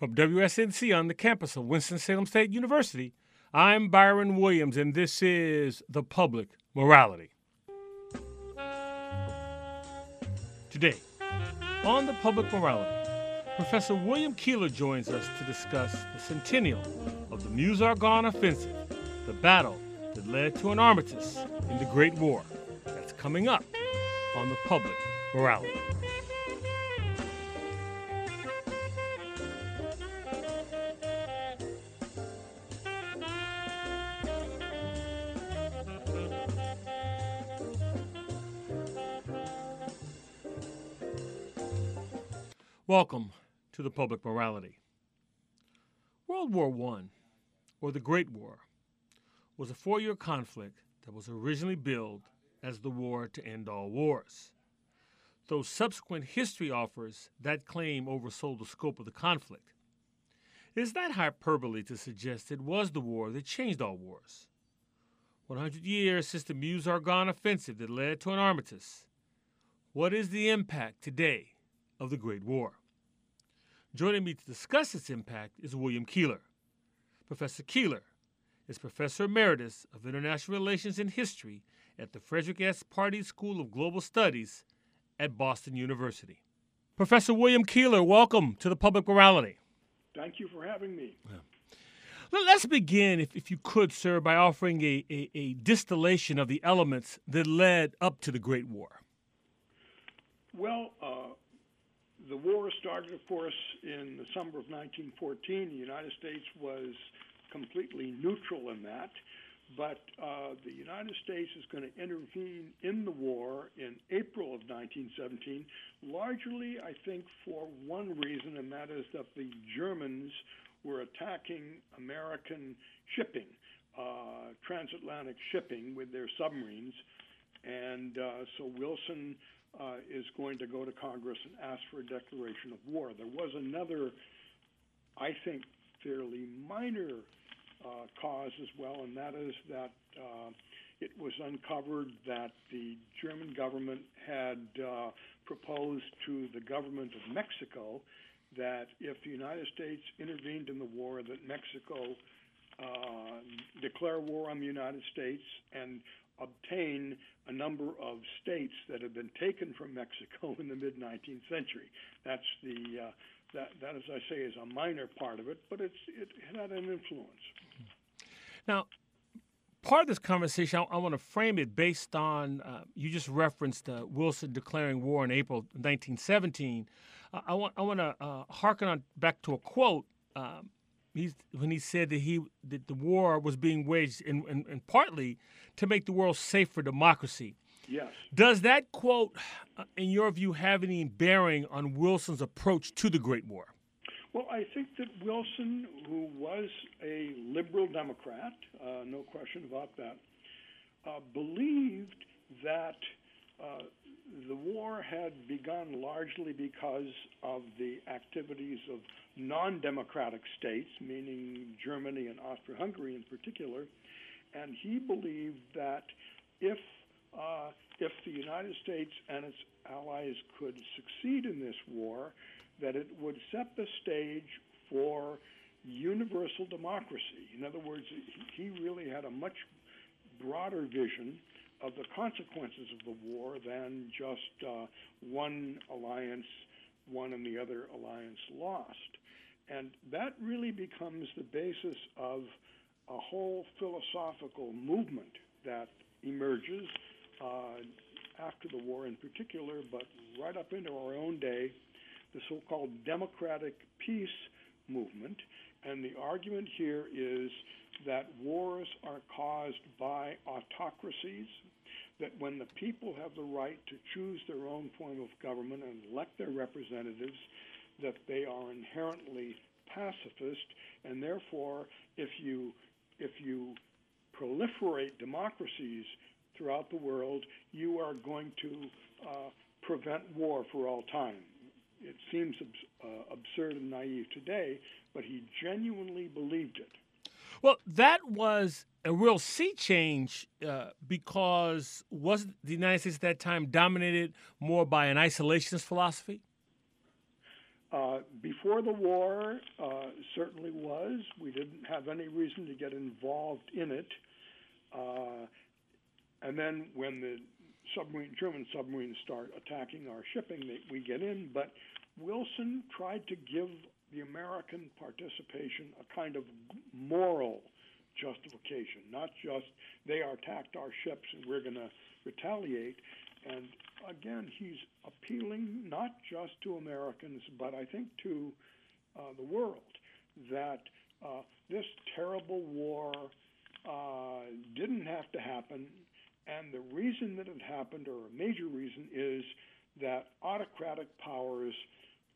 From WSNC on the campus of Winston-Salem State University, I'm Byron Williams, and this is The Public Morality. Today, on The Public Morality, Professor William Keylor joins us to discuss the centennial of the Meuse-Argonne Offensive, the battle that led to an armistice in the Great War. That's coming up on The Public Morality. Welcome to the public morality. World War I, or the Great War, was a four year conflict that was originally billed as the war to end all wars. Though subsequent history offers that claim oversold the scope of the conflict. It is not hyperbole to suggest it was the war that changed all wars. 100 years since the Meuse Argonne offensive that led to an armistice. What is the impact today of the Great War? Joining me to discuss its impact is William Keylor. Professor Keylor is Professor Emeritus of International Relations and History at the Frederick S. Pardee School of Global Studies at Boston University. Professor William Keylor, welcome to the Public Morality. Thank you for having me. Yeah. Let's begin, if, if you could, sir, by offering a, a, a distillation of the elements that led up to the Great War. Well, uh, the war started, of course, in the summer of 1914. The United States was completely neutral in that. But uh, the United States is going to intervene in the war in April of 1917, largely, I think, for one reason, and that is that the Germans were attacking American shipping, uh, transatlantic shipping with their submarines. And uh, so Wilson uh, is going to go to Congress and ask for a declaration of war. There was another, I think, fairly minor uh, cause as well, and that is that uh, it was uncovered that the German government had uh, proposed to the government of Mexico that if the United States intervened in the war, that Mexico uh, declare war on the United States and obtain a number of states that had been taken from Mexico in the mid 19th century. That's the uh, that that, as I say, is a minor part of it, but it's it had an influence. Now, part of this conversation, I, I want to frame it based on uh, you just referenced uh, Wilson declaring war in April 1917. Uh, I want I want to uh, harken on back to a quote. Um, he's when he said that he that the war was being waged in, in, in partly to make the world safe for democracy. Yes. Does that quote, uh, in your view, have any bearing on Wilson's approach to the Great War? Well, I think that Wilson, who was a liberal Democrat, uh, no question about that, uh, believed that uh, the war had begun largely because of the activities of non democratic states, meaning Germany and Austria Hungary in particular. And he believed that if, uh, if the United States and its allies could succeed in this war, that it would set the stage for universal democracy. In other words, he really had a much broader vision of the consequences of the war than just uh, one alliance won and the other alliance lost. And that really becomes the basis of a whole philosophical movement that emerges uh, after the war in particular, but right up into our own day, the so called democratic peace movement. And the argument here is that wars are caused by autocracies, that when the people have the right to choose their own form of government and elect their representatives, that they are inherently pacifist, and therefore, if you if you proliferate democracies throughout the world, you are going to uh, prevent war for all time. It seems uh, absurd and naive today, but he genuinely believed it. Well, that was a real sea change uh, because was the United States at that time dominated more by an isolationist philosophy? Uh, before the war, uh, certainly was. We didn't have any reason to get involved in it. Uh, and then when the submarine, German submarines start attacking our shipping, they, we get in. But Wilson tried to give the American participation a kind of moral justification, not just they attacked our ships and we're going to retaliate. And again, he's appealing not just to Americans, but I think to uh, the world that uh, this terrible war uh, didn't have to happen. And the reason that it happened, or a major reason, is that autocratic powers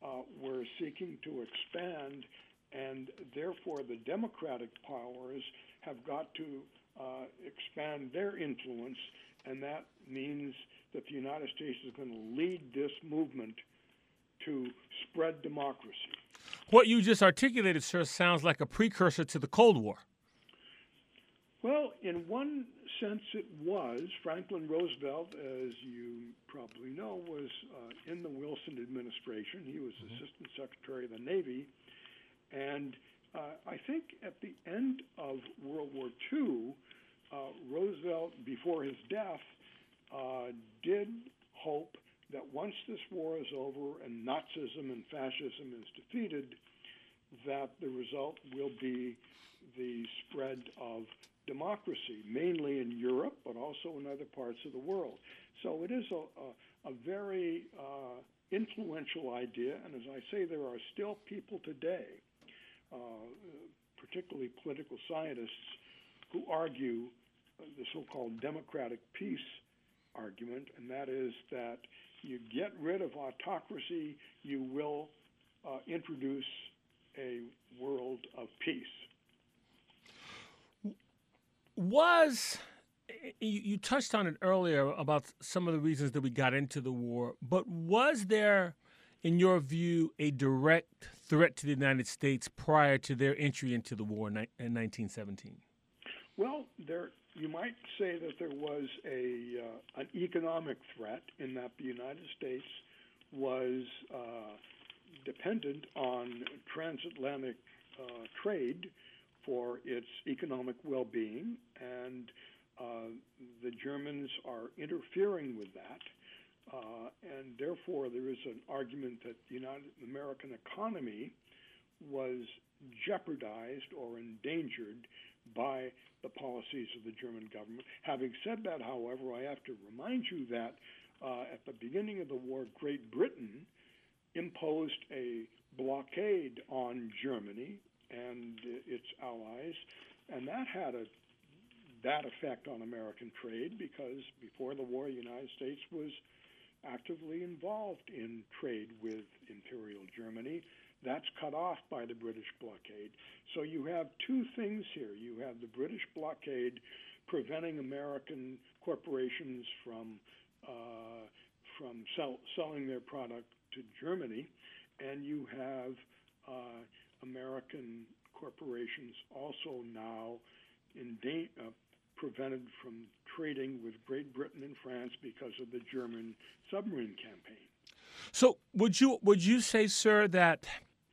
uh, were seeking to expand, and therefore the democratic powers have got to uh, expand their influence, and that means that the United States is going to lead this movement to spread democracy. What you just articulated, sir, sounds like a precursor to the Cold War. Well, in one sense, it was. Franklin Roosevelt, as you probably know, was uh, in the Wilson administration. He was mm-hmm. Assistant Secretary of the Navy. And uh, I think at the end of World War II, uh, Roosevelt, before his death, uh, did hope that once this war is over and Nazism and fascism is defeated, that the result will be the spread of democracy, mainly in Europe, but also in other parts of the world. So it is a, a, a very uh, influential idea, and as I say, there are still people today, particularly political scientists, who argue the so called democratic peace argument, and that is that you get rid of autocracy, you will uh, introduce a world of peace. Was you, touched on it earlier about some of the reasons that we got into the war, but was there, in your view, a direct threat to the United States prior to their entry into the war in 1917? Well, there you might say that there was a uh, an economic threat in that the United States was uh, dependent on transatlantic uh, trade for its economic well-being, and uh, the Germans are interfering with that. Uh, and therefore, there is an argument that the United American economy was jeopardized or endangered by the policies of the German government. Having said that, however, I have to remind you that uh, at the beginning of the war, Great Britain imposed a blockade on Germany and its allies, and that had a that effect on American trade because before the war, the United States was actively involved in trade with Imperial Germany. That's cut off by the British blockade. So you have two things here. You have the British blockade preventing American corporations from uh, from sell, selling their product to Germany, and you have uh, American corporations also now in da- uh, prevented from trading with Great Britain and France because of the German submarine campaign. So, would you would you say, sir, that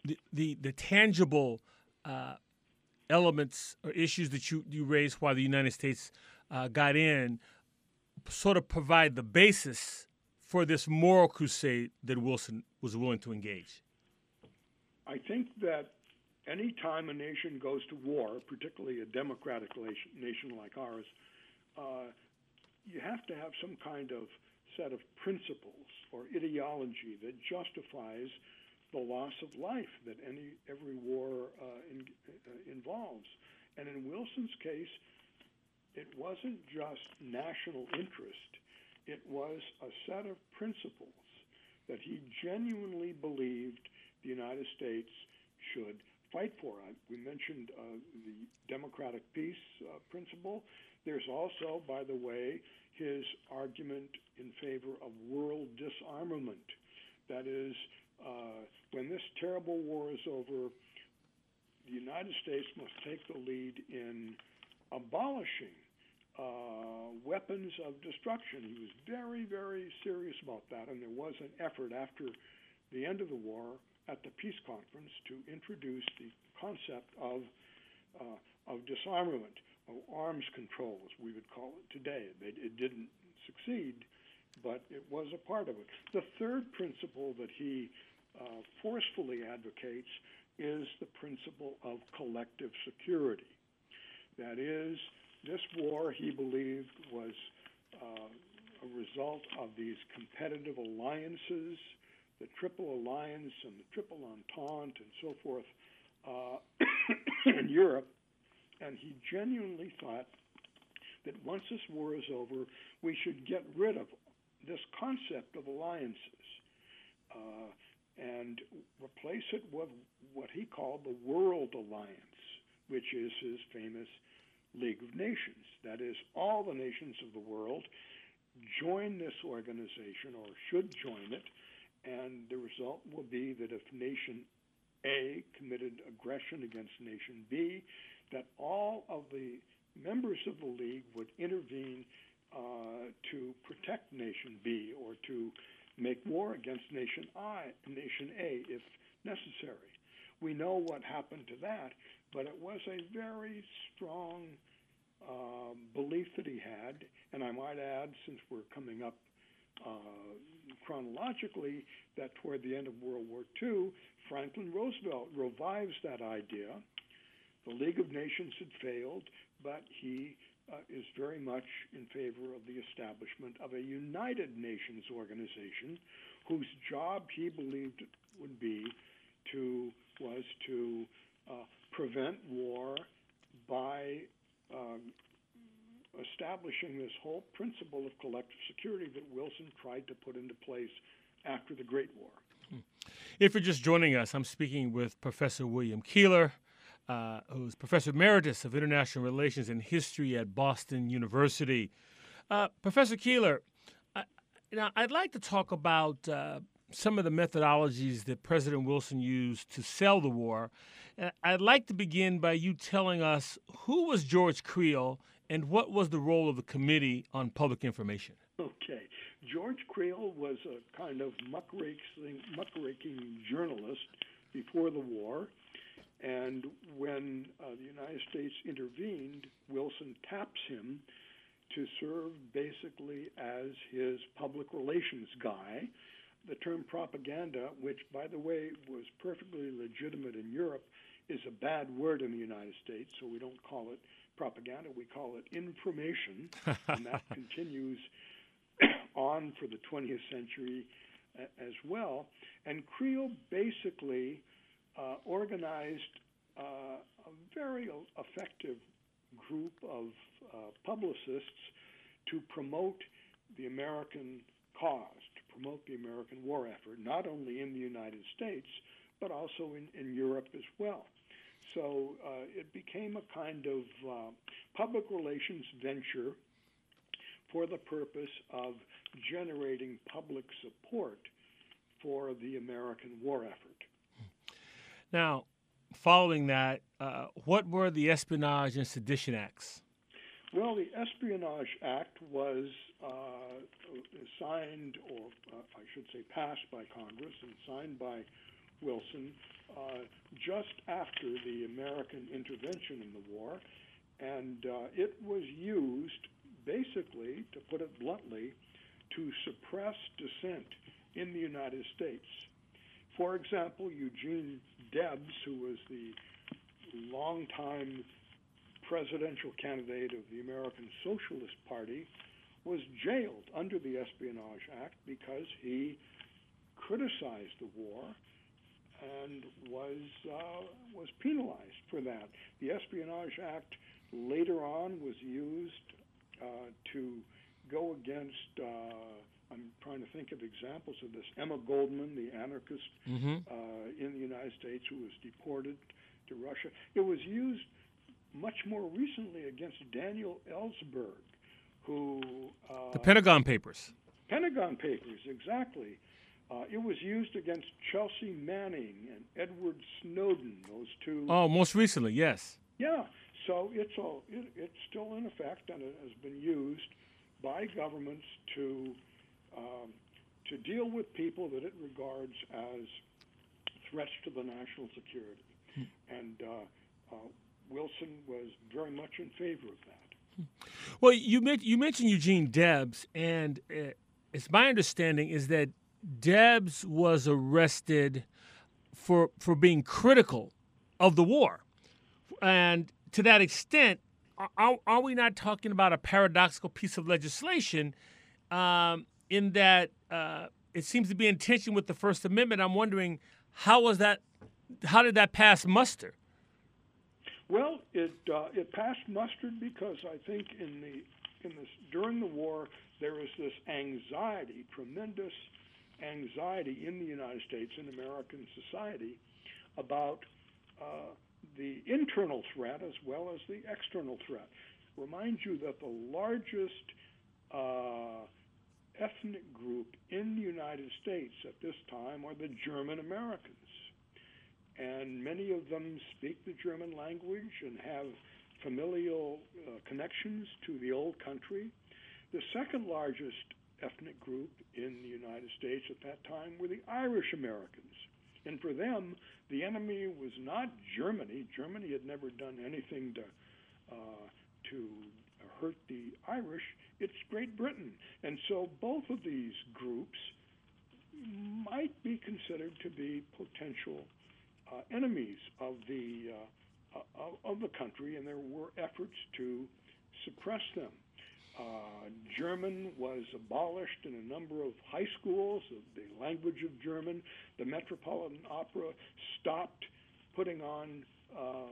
the the, the tangible uh, elements or issues that you you raised while the United States uh, got in sort of provide the basis for this moral crusade that Wilson was willing to engage? I think that any time a nation goes to war, particularly a democratic nation like ours, uh, you have to have some kind of set of principles or ideology that justifies the loss of life that any every war uh, in, uh, involves. And in Wilson's case, it wasn't just national interest; it was a set of principles that he genuinely believed the United States should fight for. we mentioned uh, the democratic peace uh, principle. There's also, by the way, his argument in favor of world disarmament. That is, uh, when this terrible war is over, the United States must take the lead in abolishing uh, weapons of destruction. He was very, very serious about that, and there was an effort after the end of the war at the peace conference to introduce the concept of uh, of disarmament, of arms control, as we would call it today. It, didn't succeed, but it was a part of it. The third principle that he uh, forcefully advocates is the principle of collective security. That is, this war, he believed, was uh, a result of these competitive alliances, the Triple Alliance and the Triple Entente and so forth uh, in Europe. And he genuinely thought that once this war is over, we should get rid of this concept of alliances uh, and replace it with what he called the World Alliance, which is his famous League of Nations. That is, all the nations of the world join this organization or should join it, and the result will be that if nation A committed aggression against nation B, that all of the members of the league would intervene uh, to protect nation B or to make war against nation I, nation A, if necessary. We know what happened to that, but it was a very strong uh, belief that he had, and I might add, since we're coming up uh, chronologically, that toward the end of World War II, Franklin Roosevelt revives that idea. The League of Nations had failed, but he uh, is very much in favor of the establishment of a United Nations organization whose job he believed would be to was to uh, prevent war by um, establishing this whole principle of collective security that Wilson tried to put into place after the Great War. If you're just joining us, I'm speaking with Professor William Keylor, uh, who's Professor Emeritus of International Relations and History at Boston University. Uh, Professor Keylor, I, now I'd like to talk about uh, some of the methodologies that President Wilson used to sell the war. I'd like to begin by you telling us who was George Creel and what was the role of the Committee on Public Information? Okay. George Creel was a kind of muckraking, muckraking journalist before the war. And when uh, the United States intervened, Wilson taps him to serve basically as his public relations guy the term propaganda, which, by the way, was perfectly legitimate in Europe, is a bad word in the United States, so we don't call it propaganda, we call it information, and that continues on for the 20th century as well. And Creel basically uh, organized uh, a very effective group of uh, publicists to promote the American cause, to promote the American war effort, not only in the United States, but also in, in Europe as well. So uh, it became a kind of uh, public relations venture for the purpose of generating public support for the American war effort. Now, following that, uh, what were the Espionage and Sedition Acts? Well, the Espionage Act was uh, signed, or uh, I should say passed by Congress and signed by Wilson uh, just after the American intervention in the war. And uh, it was used, basically, to put it bluntly, to suppress dissent in the United States. For example, Eugene Debs, who was the longtime presidential candidate of the American Socialist Party, was jailed under the Espionage Act because he criticized the war and was uh, was penalized for that. The Espionage Act later on was used uh, to go against. Uh, I'm trying to think of examples of this. Emma Goldman, the anarchist mm-hmm. Uh, in the United States, who was deported to Russia. It was used much more recently against Daniel Ellsberg, who uh, the Pentagon Papers. Pentagon Papers, exactly. Uh, it was used against Chelsea Manning and Edward Snowden. Those two. Oh, most recently, yes. Yeah. So it's all it, it's still in effect, and it has been used by governments to um, to deal with people that it regards as threats to the national security. Hmm. And uh, uh, Wilson was very much in favor of that. Well, you, you mentioned Eugene Debs, and uh, it's my understanding is that Debs was arrested for for being critical of the war, and to that extent, are, are we not talking about a paradoxical piece of legislation um, in that uh, it seems to be in tension with the First Amendment? I'm wondering how was that? How did that pass muster? Well, it uh, it passed muster because I think in the in this during the war there was this anxiety, tremendous anxiety in the United States and American society about uh, the internal threat as well as the external threat. Remind you that the largest uh, ethnic group in the United States at this time are the German Americans. And many of them speak the German language and have familial uh, connections to the old country. The second largest ethnic group in the United States at that time were the Irish Americans. And for them, the enemy was not Germany. Germany had never done anything to uh, to hurt the Irish. It's Great Britain, and so both of these groups might be considered to be potential uh, enemies of the uh, of, of the country, and there were efforts to suppress them. Uh, German was abolished in a number of high schools, the language of German. The Metropolitan Opera stopped putting on uh,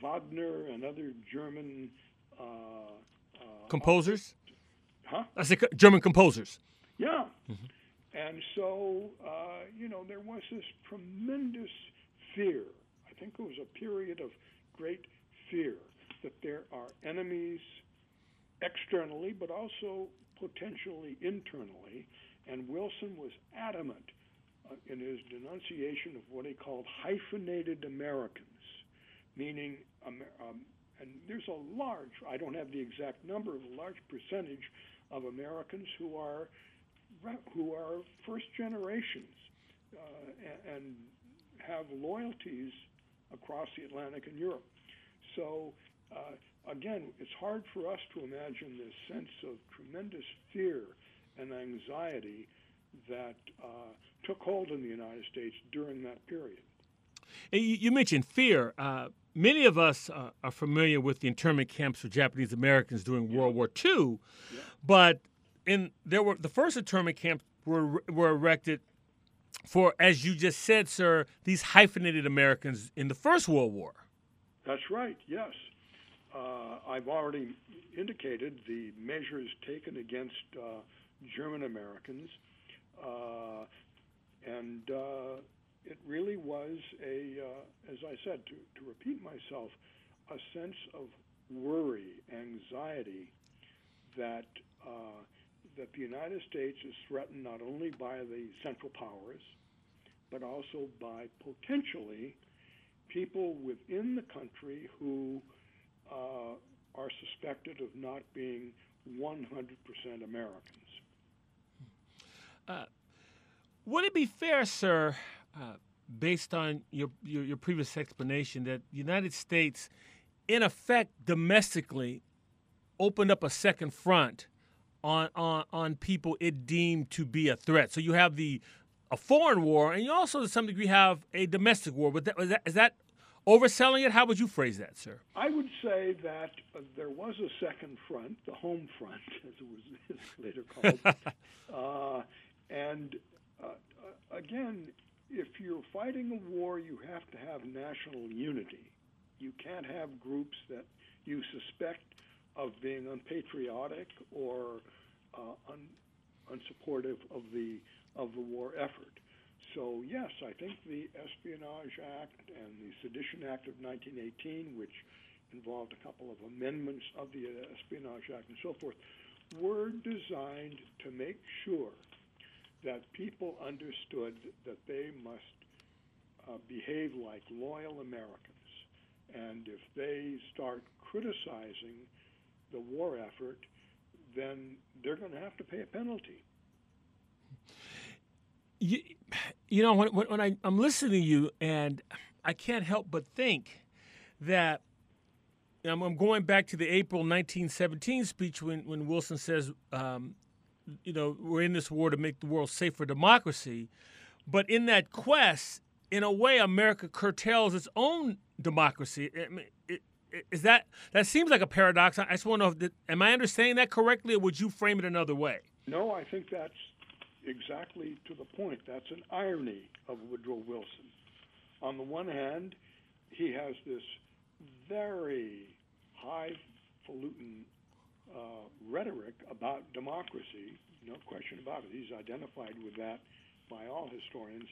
Wagner and other German uh, uh composers. Huh? I say German composers. Yeah. Mm-hmm. And so, uh, you know, there was this tremendous fear. I think it was a period of great fear that there are enemies externally, but also potentially internally. And Wilson was adamant uh, in his denunciation of what he called hyphenated Americans, meaning, um, and there's a large, I don't have the exact number, of a large percentage of Americans who are who are first generations uh, and, and have loyalties across the Atlantic and Europe. So uh, again, it's hard for us to imagine this sense of tremendous fear and anxiety that uh, took hold in the United States during that period. You mentioned fear. Uh, many of us uh, are familiar with the internment camps for Japanese Americans during yeah. World War II, yeah. but in there were the first internment camps were were erected for, as you just said, sir, these hyphenated Americans in the First World War. That's right. Yes, uh, I've already indicated the measures taken against uh, German Americans, uh, and uh, it really was a, uh, as I said, to, to repeat myself, a sense of worry, anxiety that uh, that the United States is threatened not only by the Central Powers, but also by potentially people within the country who uh, are suspected of not being 100% Americans. Uh, would it be fair, sir, uh, based on your, your, your previous explanation, that the United States, in effect, domestically, opened up a second front on on on people it deemed to be a threat? So you have the a foreign war, and you also, to some degree, have a domestic war. But that, is, that, is that overselling it? How would you phrase that, sir? I would say that uh, there was a second front, the home front, as it was later called. uh, and uh, uh, again, if you're fighting a war, you have to have national unity. You can't have groups that you suspect of being unpatriotic or uh, un- unsupportive of the of the war effort. So, yes, I think the Espionage Act and the Sedition Act of 1918, which involved a couple of amendments of the Espionage Act and so forth, were designed to make sure that people understood that they must uh, behave like loyal Americans. And if they start criticizing the war effort, then they're going to have to pay a penalty. You, you know, when, when I, I'm listening to you, and I can't help but think that I'm, I'm going back to the April 1917 speech when, when Wilson says, um, you know, we're in this war to make the world safe for democracy. But in that quest, in a way, America curtails its own democracy. I mean, that that seems like a paradox? I just want to know, if am I understanding that correctly, or would you frame it another way? No, I think that's exactly to the point. That's an irony of Woodrow Wilson. On the one hand, he has this very highfalutin uh, rhetoric about democracy, no question about it. He's identified with that by all historians.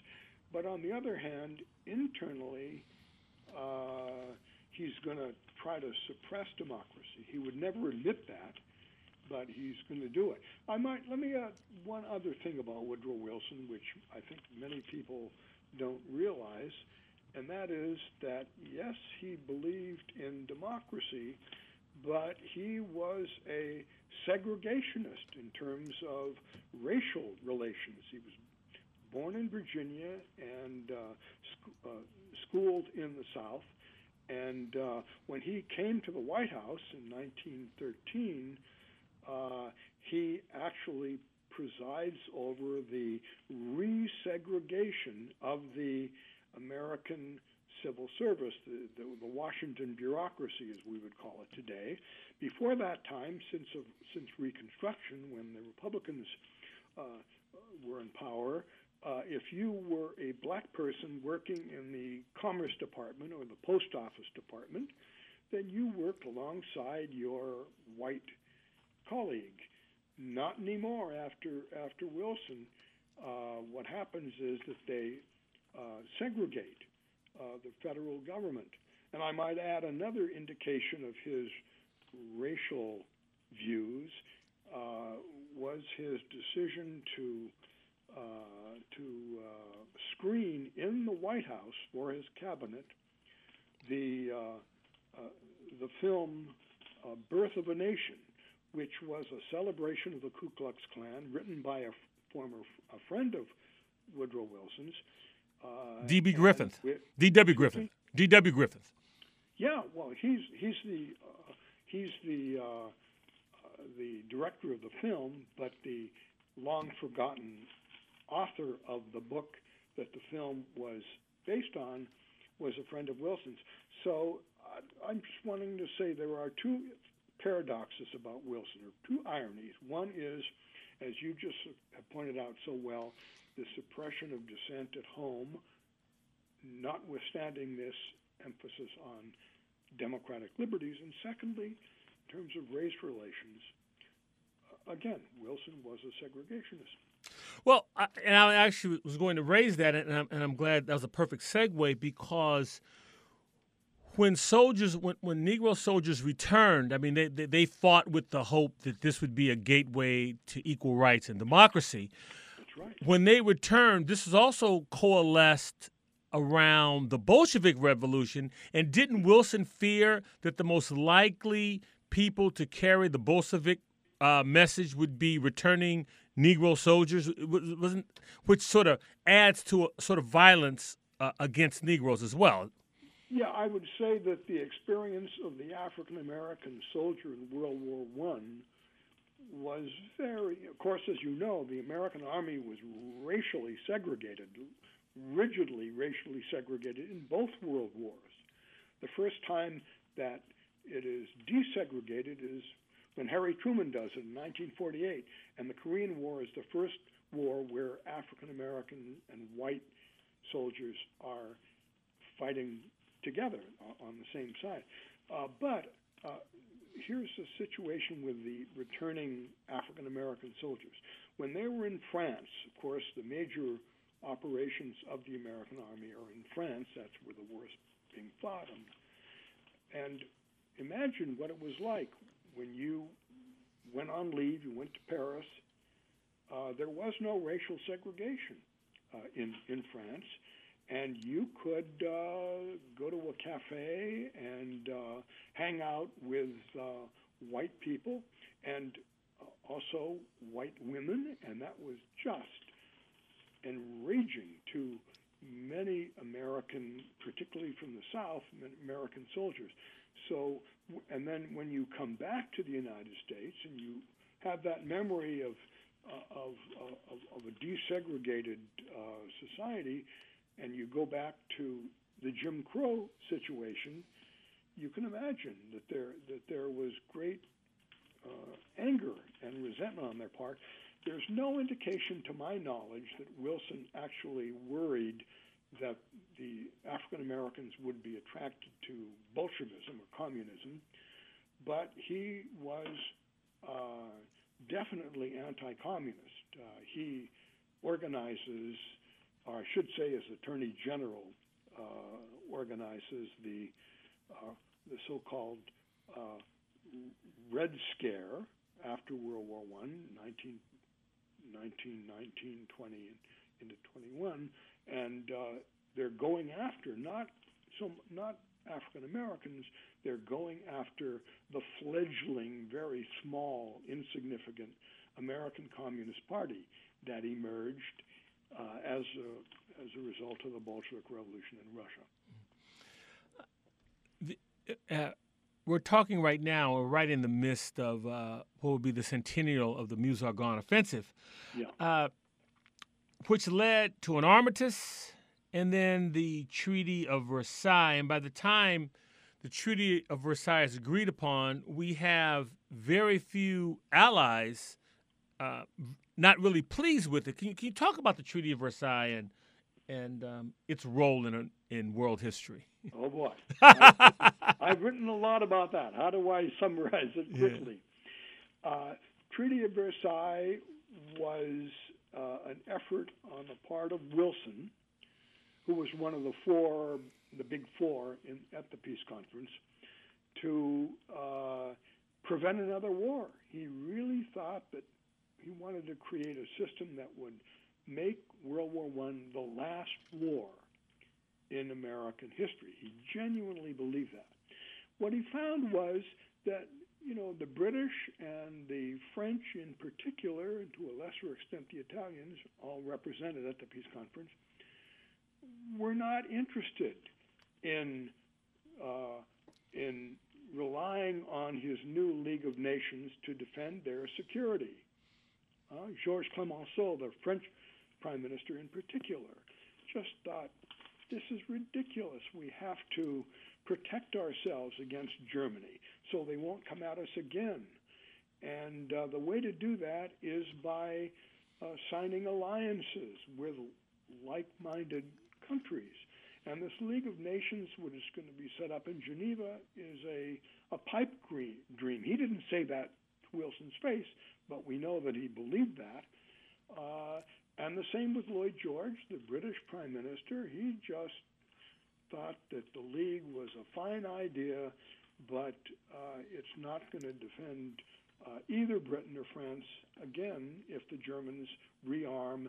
But on the other hand, internally, uh, he's going to try to suppress democracy. He would never admit that, but he's going to do it. I might let me add one other thing about Woodrow Wilson, which I think many people don't realize, and that is that yes, he believed in democracy, but he was a segregationist in terms of racial relations. He was born in Virginia and uh, sc- uh, schooled in the South. And uh, when he came to the White House in 1913, uh, he actually presides over the resegregation of the American civil service, the, the, the, Washington bureaucracy, as we would call it today. Before that time, since of, since Reconstruction, when the Republicans uh, were in power, uh, if you were a black person working in the Commerce Department or the Post Office Department, then you worked alongside your white colleague. Not anymore after after Wilson. Uh, what happens is that they uh, segregate uh, the federal government. And I might add another indication of his racial views uh, was his decision to uh, to uh, screen in the White House for his cabinet the the film "Birth of a Nation," which was a celebration of the Ku Klux Klan, written by a former a friend of Woodrow Wilson's. Uh, D.B. Griffith. D.W. Griffith. D.W. Griffith. Yeah, well, he's he's the uh, he's the uh, the director of the film, but the long forgotten author of the book that the film was based on was a friend of Wilson's. So I'm just wanting to say there are two paradoxes about Wilson, or two ironies. One is, as you just have pointed out so well, the suppression of dissent at home, notwithstanding this emphasis on democratic liberties. And secondly, in terms of race relations, uh, again, Wilson was a segregationist. Well, I, and I actually was going to raise that, and I'm, and I'm glad that was a perfect segue because when soldiers, when, when Negro soldiers returned, I mean, they, they, they fought with the hope that this would be a gateway to equal rights and democracy. Right. When they returned, this was also coalesced around the Bolshevik Revolution. And didn't Wilson fear that the most likely people to carry the Bolshevik uh, message would be returning Negro soldiers, wasn't which sort of adds to a sort of violence uh, against Negroes as well. Yeah, I would say that the experience of the African American soldier in World War One was very, of course, as you know, the American Army was racially segregated, rigidly racially segregated in both world wars. The first time that it is desegregated is when Harry Truman does it in 1948. And the Korean War is the first war where African American and white soldiers are fighting together on the same side. Uh, but uh, here's the situation with the returning African American soldiers. When they were in France, of course, the major operations of the American Army are in France. That's where the war is being fought. And imagine what it was like when you went on leave, you went to Paris, uh, there was no racial segregation uh, in in France, and you could uh, go to a cafe and uh, hang out with uh, white people and uh, also white women, and that was just enraging to many American, particularly from the South, American soldiers. So, and then when you come back to the United States and you have that memory of uh, of, of, of a desegregated uh, society, and you go back to the Jim Crow situation, you can imagine that there that there was great uh, anger and resentment on their part. There's no indication, to my knowledge, that Wilson actually worried that the African Americans would be attracted to Bolshevism or communism, but he was uh, definitely anti-communist. Uh, he organizes, or I should say, as Attorney General, uh, organizes the uh, the so-called uh, Red Scare after World War One, 19, 19, 19, 20, into 21, and uh, they're going after not so not African Americans, they're going after the fledgling, very small, insignificant American Communist Party that emerged uh, as a as a result of the Bolshevik Revolution in Russia. The, uh, we're talking right now, we're right in the midst of uh, what would be the centennial of the Meuse Argonne Offensive, yeah. Uh, which led to an armistice and then the Treaty of Versailles. And by the time the Treaty of Versailles is agreed upon, we have very few allies uh, not really pleased with it. Can you, can you talk about the Treaty of Versailles and and um, its role in in world history? Oh boy, I've, I've, written a lot about that. How do I summarize it quickly? Yeah. Uh, Treaty of Versailles was uh, an effort on the part of Wilson who was one of the four, the big four in, at the peace conference, to uh, prevent another war. He really thought that he wanted to create a system that would make World War I the last war in American history. He genuinely believed that. What he found was that you know the British and the French in particular, and to a lesser extent the Italians, all represented at the peace conference, were not interested in uh, in relying on his new League of Nations to defend their security. Uh, Georges Clemenceau, the French prime minister in particular, just thought this is ridiculous. We have to protect ourselves against Germany so they won't come at us again. And uh, the way to do that is by uh, signing alliances with like minded countries. And this League of Nations, which is going to be set up in Geneva, is a, a pipe dream. He didn't say that to Wilson's face, but we know that he believed that. Uh, and the same with Lloyd George, the British Prime Minister. He just thought that the League was a fine idea, but uh, it's not going to defend uh, either Britain or France again if the Germans rearm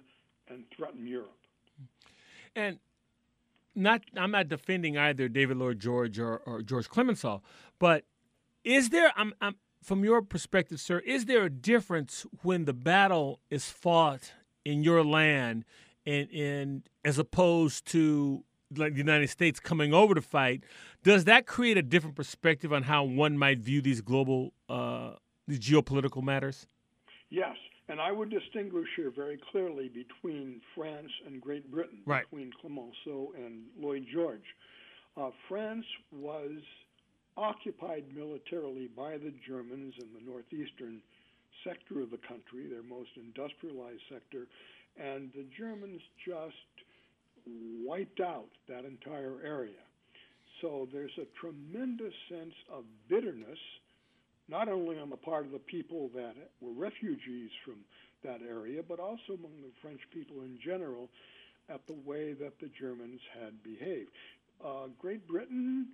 and threaten Europe. And not, I'm not defending either David Lloyd George or, or George Clemenceau, but is there, I'm, I'm, from your perspective, sir, is there a difference when the battle is fought in your land and, and as opposed to like the United States coming over to fight? Does that create a different perspective on how one might view these global, uh, these geopolitical matters? Yes, and I would distinguish here very clearly between France and Great Britain, right. between Clemenceau and Lloyd George. Uh, France was occupied militarily by the Germans in the northeastern sector of the country, their most industrialized sector, and the Germans just wiped out that entire area. So there's a tremendous sense of bitterness not only on the part of the people that were refugees from that area, but also among the French people in general at the way that the Germans had behaved. Uh, Great Britain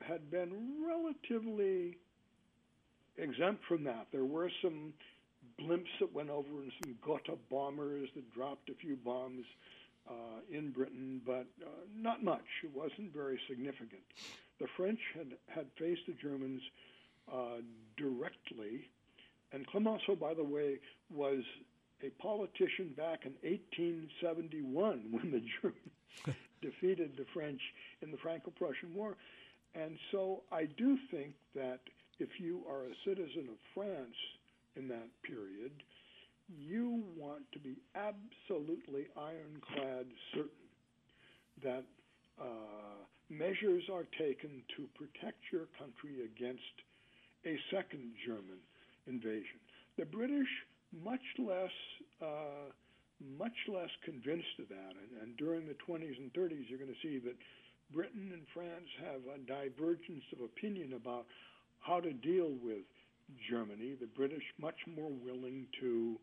had been relatively exempt from that. There were some blimps that went over and some Gotha bombers that dropped a few bombs uh, in Britain, but uh, not much. It wasn't very significant. The French had, had faced the Germans uh, directly. And Clemenceau, by the way, was a politician back in 1871 when the Germans defeated the French in the Franco-Prussian War. And so I do think that if you are a citizen of France in that period, you want to be absolutely ironclad certain that uh, measures are taken to protect your country against a second German invasion. The British, much less, uh, much less convinced of that, and, and during the 20s and 30s, you're going to see that Britain and France have a divergence of opinion about how to deal with Germany. The British much more willing to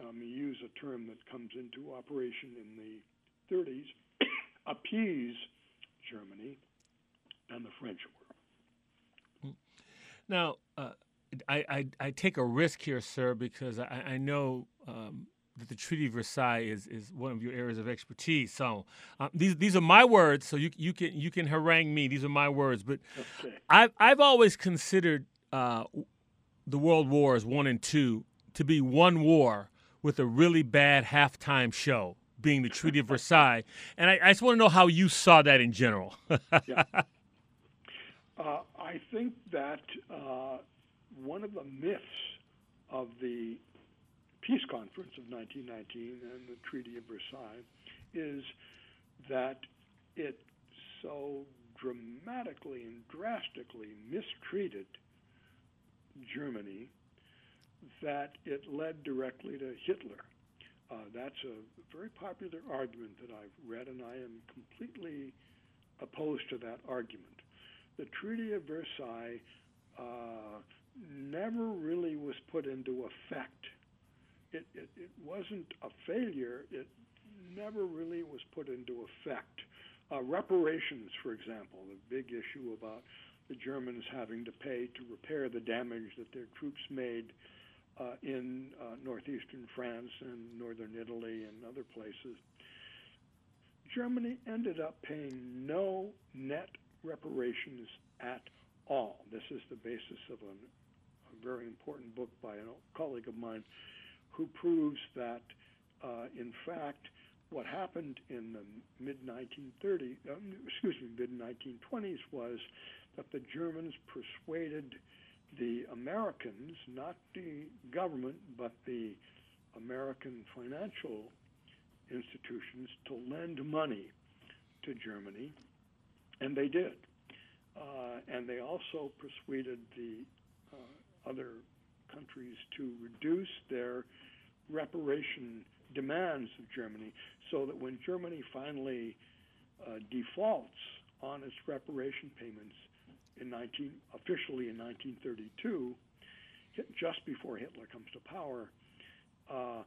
um, use a term that comes into operation in the 30s, appease Germany, and the French were. Now, uh, I, I, I, take a risk here, sir, because I, I know um, that the Treaty of Versailles is, is one of your areas of expertise. So uh, these these are my words. So you you can you can harangue me. These are my words. But okay. I've I've always considered uh, the World Wars one and two to be one war with a really bad halftime show being the Treaty of Versailles. And I, I just want to know how you saw that in general. yeah. Uh, I think that uh, one of the myths of the Peace Conference of 1919 and the Treaty of Versailles is that it so dramatically and drastically mistreated Germany that it led directly to Hitler. Uh, that's a very popular argument that I've read, and I am completely opposed to that argument. The Treaty of Versailles uh, never really was put into effect. It, it, it, wasn't a failure, it never really was put into effect. Uh, reparations, for example, the big issue about the Germans having to pay to repair the damage that their troops made uh, in uh, northeastern France and northern Italy and other places. Germany ended up paying no net reparations at all. This is the basis of an, a very important book by a colleague of mine who proves that, uh, in fact, what happened in the mid 1930s, um, excuse me, mid 1920s was that the Germans persuaded the Americans, not the government, but the American financial institutions, to lend money to Germany, and they did. Uh, and they also persuaded the uh, other countries to reduce their reparation demands of Germany so that when Germany finally uh, defaults on its reparation payments, in 19, officially in 1932, just before Hitler comes to power, uh,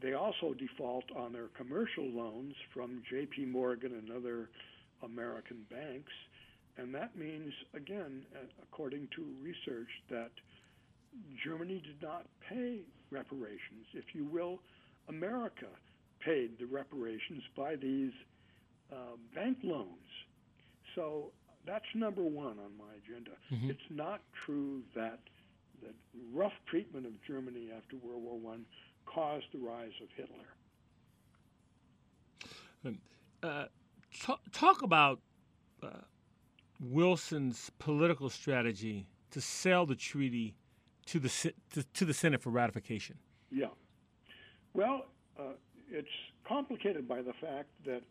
they also default on their commercial loans from J.P. Morgan and other American banks. And that means, again, uh, according to research, that Germany did not pay reparations. If you will, America paid the reparations by these uh, bank loans. So that's number one on my agenda. Mm-hmm. It's not true that the rough treatment of Germany after World War One caused the rise of Hitler. Uh, talk, talk, about uh, Wilson's political strategy to sell the treaty to the to, to the Senate for ratification. Yeah. Well, uh, it's complicated by the fact that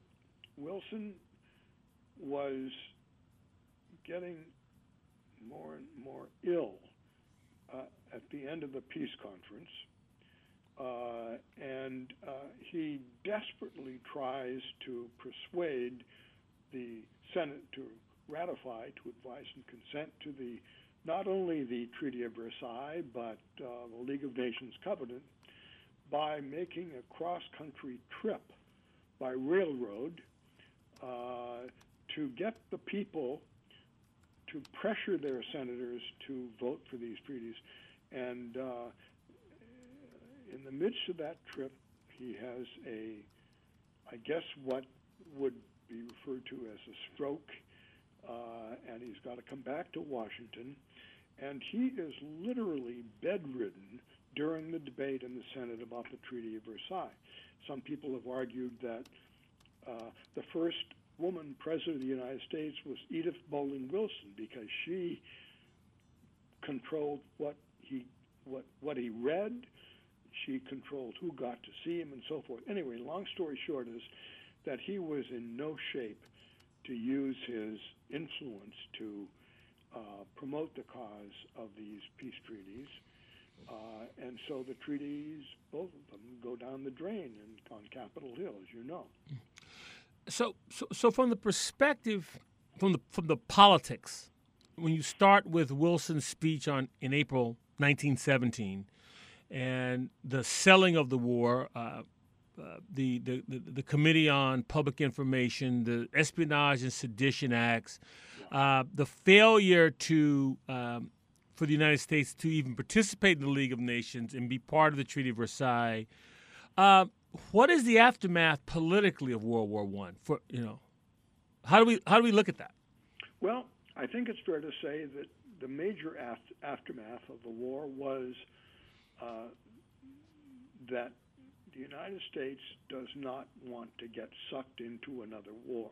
Wilson was getting more and more ill uh, at the end of the peace conference. Uh, and uh, he desperately tries to persuade the Senate to ratify, to advise and consent to the not only the Treaty of Versailles but uh, the League of Nations Covenant by making a cross-country trip by railroad uh, to get the people to pressure their senators to vote for these treaties. And uh, in the midst of that trip, he has a, I guess, what would be referred to as a stroke, uh, and he's got to come back to Washington. And he is literally bedridden during the debate in the Senate about the Treaty of Versailles. Some people have argued that uh, the first woman president of the United States was Edith Bolling Wilson because she controlled what he what what he read. She controlled who got to see him and so forth. Anyway, long story short is that he was in no shape to use his influence to uh, promote the cause of these peace treaties. Uh, and so the treaties, both of them, go down the drain in, on Capitol Hill, as you know. So, so, so from the perspective, from the from the politics, when you start with Wilson's speech on in April 1917, and the selling of the war, uh, uh, the, the, the the Committee on Public Information, the Espionage and Sedition Acts, uh, the failure to um, for the United States to even participate in the League of Nations and be part of the Treaty of Versailles. Uh, what is the aftermath politically of World War One? For you know, how do we how do we look at that? Well, I think it's fair to say that the major af- aftermath of the war was uh, that the United States does not want to get sucked into another war.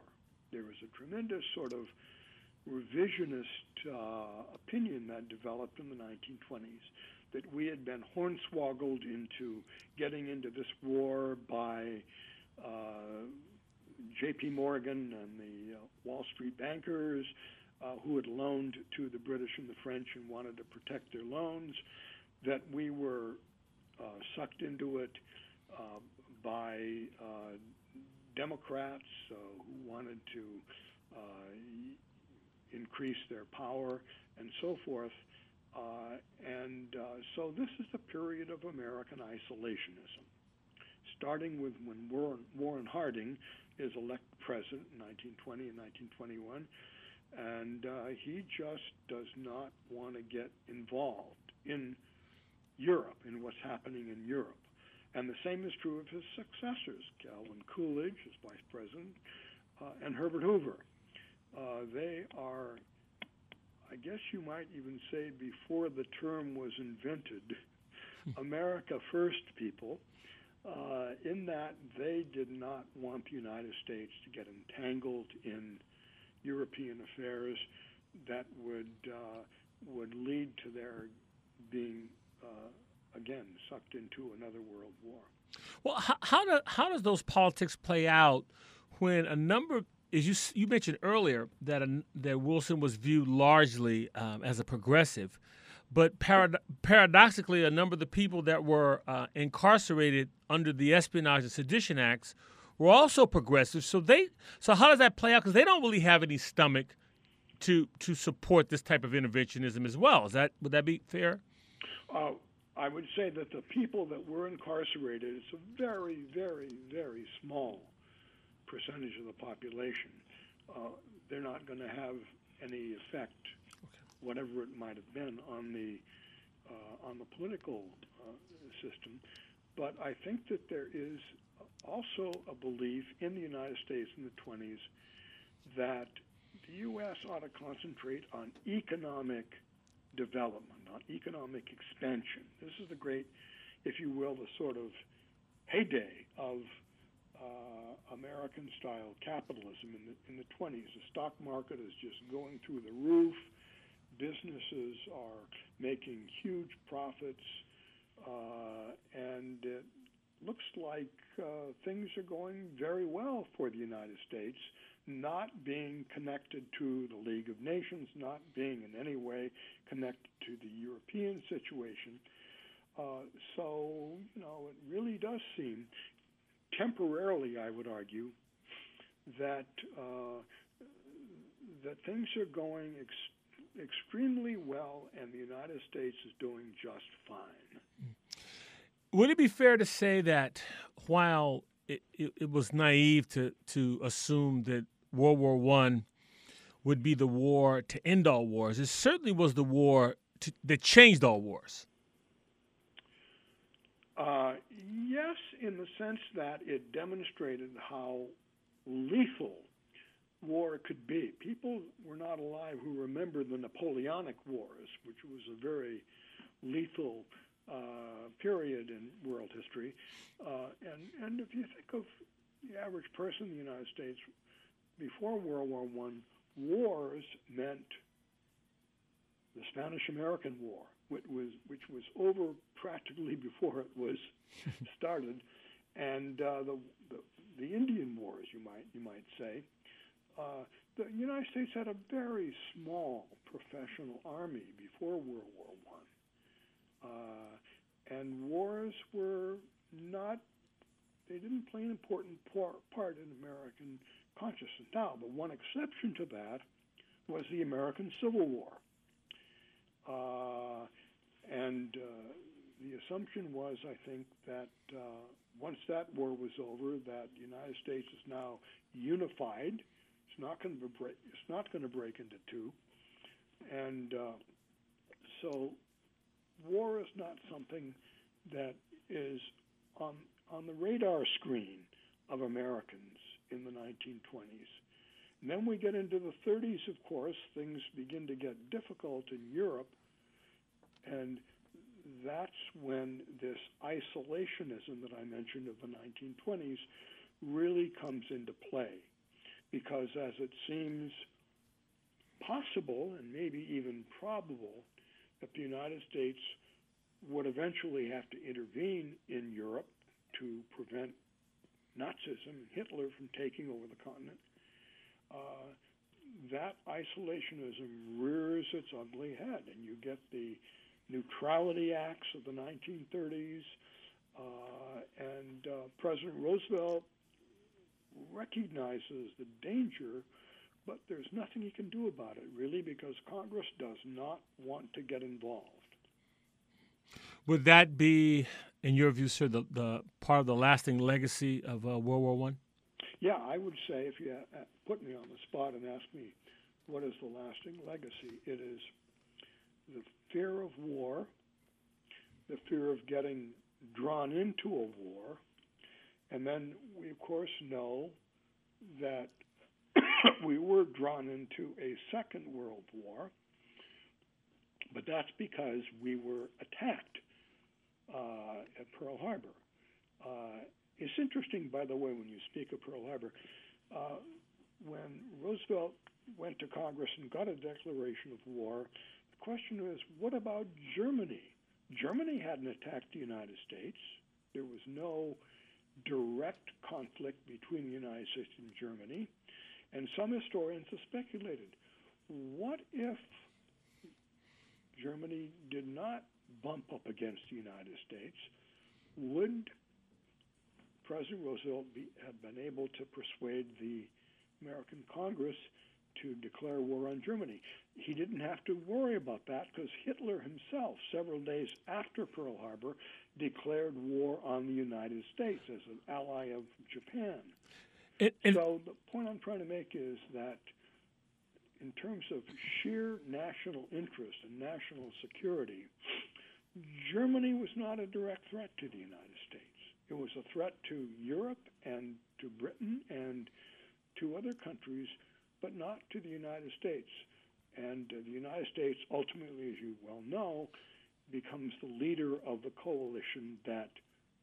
There was a tremendous sort of revisionist uh, opinion that developed in the 1920s that we had been hornswoggled into getting into this war by uh, J.P. Morgan and the uh, Wall Street bankers uh, who had loaned to the British and the French and wanted to protect their loans, that we were uh, sucked into it uh, by Democrats who wanted to increase their power and so forth. Uh, and uh, so this is the period of American isolationism, starting with when Warren, Warren Harding is elected president in 1920 and 1921, and uh, he just does not want to get involved in Europe, in what's happening in Europe. And the same is true of his successors, Calvin Coolidge as vice president, uh, and Herbert Hoover. Uh, they are, I guess you might even say, before the term was invented, America First people, uh, in that they did not want the United States to get entangled in European affairs that would uh, would lead to their being uh, again sucked into another world war. Well, how how, do, how does those politics play out when a number as you you mentioned earlier that a, that Wilson was viewed largely um, as a progressive, but parad- paradoxically, a number of the people that were uh, incarcerated under the Espionage and Sedition Acts were also progressive. So they so how does that play out? Because they don't really have any stomach to to support this type of interventionism as well. Is that would that be fair? Uh, I would say that the people that were incarcerated, it's a very, very, very small percentage of the population, uh, they're not going to have any effect, okay. whatever it might have been, on the uh, on the political uh, system. But I think that there is also a belief in the United States in the 20s that the U.S. ought to concentrate on economic development, on economic expansion. This is the great, if you will, the sort of heyday of uh, American style capitalism in the, in the 20s. The stock market is just going through the roof. Businesses are making huge profits, uh, and it looks like uh, things are going very well for the United States, not being connected to the League of Nations, not being in any way connected to the European situation. Uh, so, you know, it really does seem temporarily, I would argue, that uh, that things are going ex- extremely well, and the United States is doing just fine. Would it be fair to say that while it, it, it was naive to to assume that World War One would be the war to end all wars, it certainly was the war to, that changed all wars. Uh, yes, in the sense that it demonstrated how lethal war could be. People were not alive who remember the Napoleonic Wars, which was a very lethal uh, period in world history. Uh, and, and if you think of the average person in the United States before World War One, wars meant the Spanish-American War, which was which was over practically before it was started, and uh, the, the the Indian Wars, you might you might say. Uh, the United States had a very small professional army before World War One, uh, and wars were not. They didn't play an important part in American consciousness. Now, but one exception to that was the American Civil War, uh, and uh, the assumption was, I think, that uh, once that war was over, that the United States is now unified it's not going to break. It's not going to break into two, and uh, so war is not something that is on on the radar screen of Americans in the 1920s. And then we get into the 30s, of course, things begin to get difficult in Europe, and that's when this isolationism that I mentioned of the 1920s really comes into play because as it seems possible and maybe even probable that the United States would eventually have to intervene in Europe to prevent Nazism Hitler from taking over the continent, uh, that isolationism rears its ugly head, and you get the Neutrality Acts of the 1930s, uh, and uh, President Roosevelt recognizes the danger, but there's nothing he can do about it, really, because Congress does not want to get involved. Would that be, in your view, sir, the, the part of the lasting legacy of uh, World War One? Yeah, I would say if you uh, put me on the spot and ask me what is the lasting legacy, it is the fear of war, the fear of getting drawn into a war, and then we, of course, know that we were drawn into a Second World War, but that's because we were attacked at Pearl Harbor. Uh, it's interesting, by the way, when you speak of Pearl Harbor, uh, when Roosevelt went to Congress and got a declaration of war, the question was, what about Germany? Germany hadn't attacked the United States. There was no direct conflict between the United States and Germany. And some historians have speculated what if Germany did not bump up against the United States? Would President Roosevelt be, have been able to persuade the American Congress to declare war on Germany. He didn't have to worry about that because Hitler himself, several days after Pearl Harbor, declared war on the United States as an ally of Japan. It, it, so the point I'm trying to make is that in terms of sheer national interest and national security, Germany was not a direct threat to the United States. It was a threat to Europe and to Britain and to other countries, but not to the United States. And uh, the United States, ultimately, as you well know, becomes the leader of the coalition that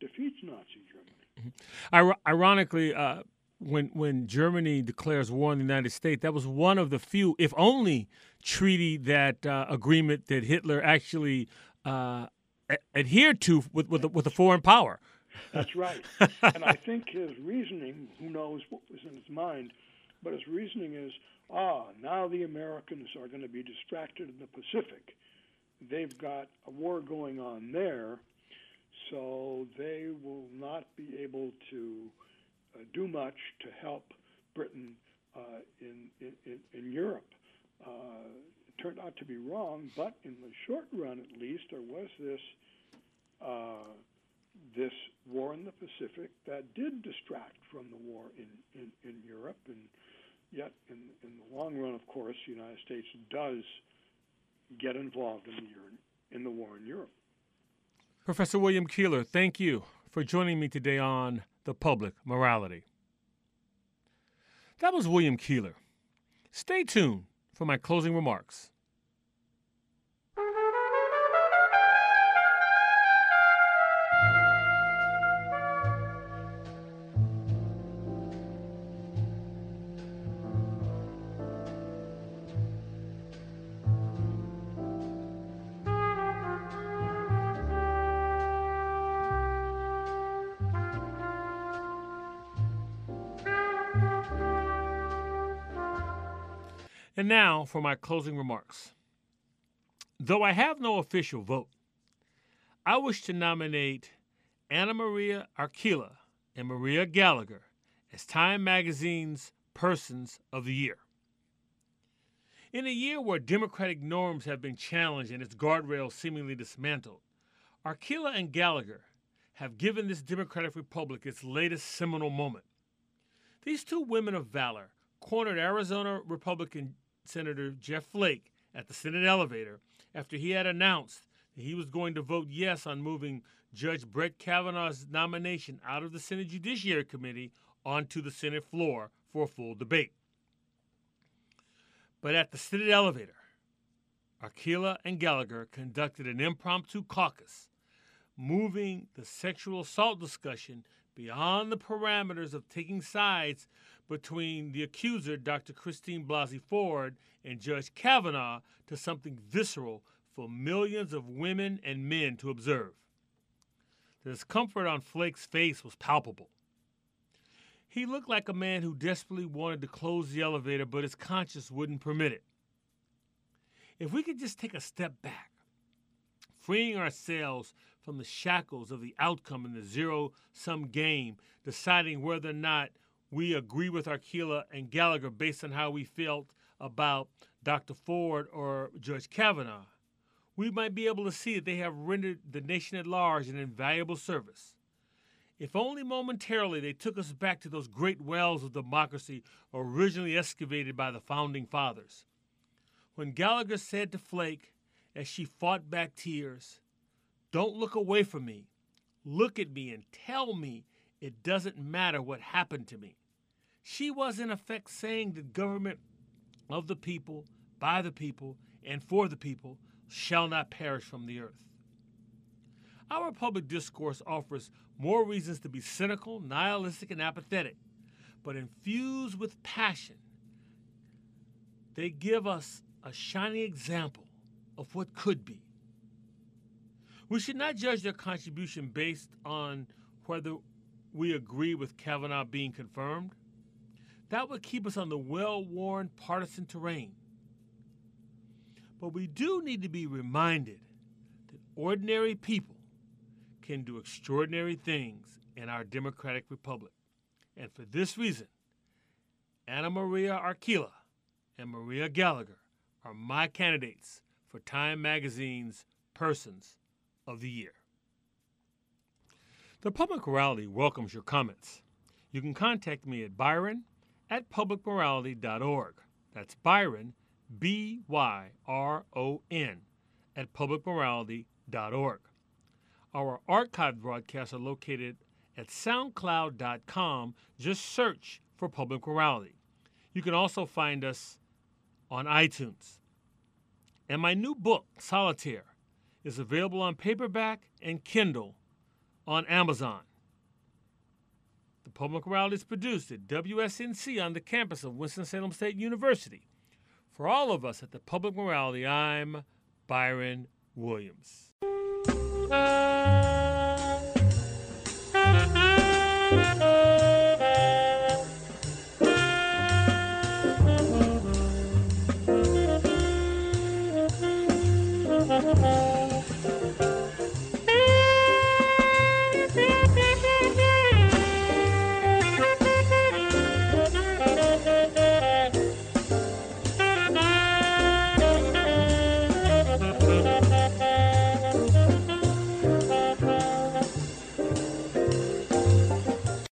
defeats Nazi Germany. Mm-hmm. ironically, uh, when when Germany declares war on the United States, that was one of the few, if only, treaty that uh, agreement that Hitler actually uh, adhered to with with a, with a foreign power. That's right, and I think his reasoning, who knows what was in his mind, but his reasoning is, ah, now the Americans are going to be distracted in the Pacific they've got a war going on there, so they will not be able to uh, do much to help Britain uh, in, in, in Europe. Uh, turned out to be wrong, but in the short run, at least, there was this uh, this war in the Pacific that did distract from the war in, in, in Europe, and yet in, in the long run, of course, the United States does get involved in the, in the war in Europe. Professor William Keylor, thank you for joining me today on The Public Morality. That was William Keylor. Stay tuned for my closing remarks. And now for my closing remarks. Though I have no official vote, I wish to nominate Anna Maria Archila and Maria Gallagher as Time Magazine's Persons of the Year. In a year where democratic norms have been challenged and its guardrails seemingly dismantled, Archila and Gallagher have given this democratic republic its latest seminal moment. These two women of valor cornered Arizona Republican Senator Jeff Flake at the Senate elevator after he had announced that he was going to vote yes on moving Judge Brett Kavanaugh's nomination out of the Senate Judiciary Committee onto the Senate floor for a full debate. But at the Senate elevator, Archila and Gallagher conducted an impromptu caucus, moving the sexual assault discussion beyond the parameters of taking sides between the accuser, Dr. Christine Blasey Ford, and Judge Kavanaugh to something visceral for millions of women and men to observe. The discomfort on Flake's face was palpable. He looked like a man who desperately wanted to close the elevator, but his conscience wouldn't permit it. If we could just take a step back, freeing ourselves from the shackles of the outcome in the zero sum game, deciding whether or not we agree with Archila and Gallagher based on how we felt about Dr. Ford or Judge Kavanaugh, we might be able to see that they have rendered the nation at large an invaluable service. If only momentarily they took us back to those great wells of democracy originally excavated by the founding fathers. When Gallagher said to Flake, as she fought back tears, Don't look away from me. Look at me and tell me it doesn't matter what happened to me. She was, in effect, saying that government of the people, by the people, and for the people shall not perish from the earth. Our public discourse offers more reasons to be cynical, nihilistic, and apathetic, but infused with passion, they give us a shining example of what could be. We should not judge their contribution based on whether we agree with Kavanaugh being confirmed. That would keep us on the well worn partisan terrain. But we do need to be reminded that ordinary people can do extraordinary things in our democratic republic. And for this reason, Anna Maria Archila and Maria Gallagher are my candidates for Time Magazine's Persons of the Year. The Public Morality welcomes your comments. You can contact me at byron at publicmorality.org. That's Byron, B Y R O N, at publicmorality.org. Our archived broadcasts are located at soundcloud.com. Just search for Public Morality. You can also find us on iTunes. And my new book, Solitaire, is available on paperback and Kindle on Amazon. The Public Morality is produced at WSNC on the campus of Winston-Salem State University. For all of us at the Public Morality, I'm Byron Williams.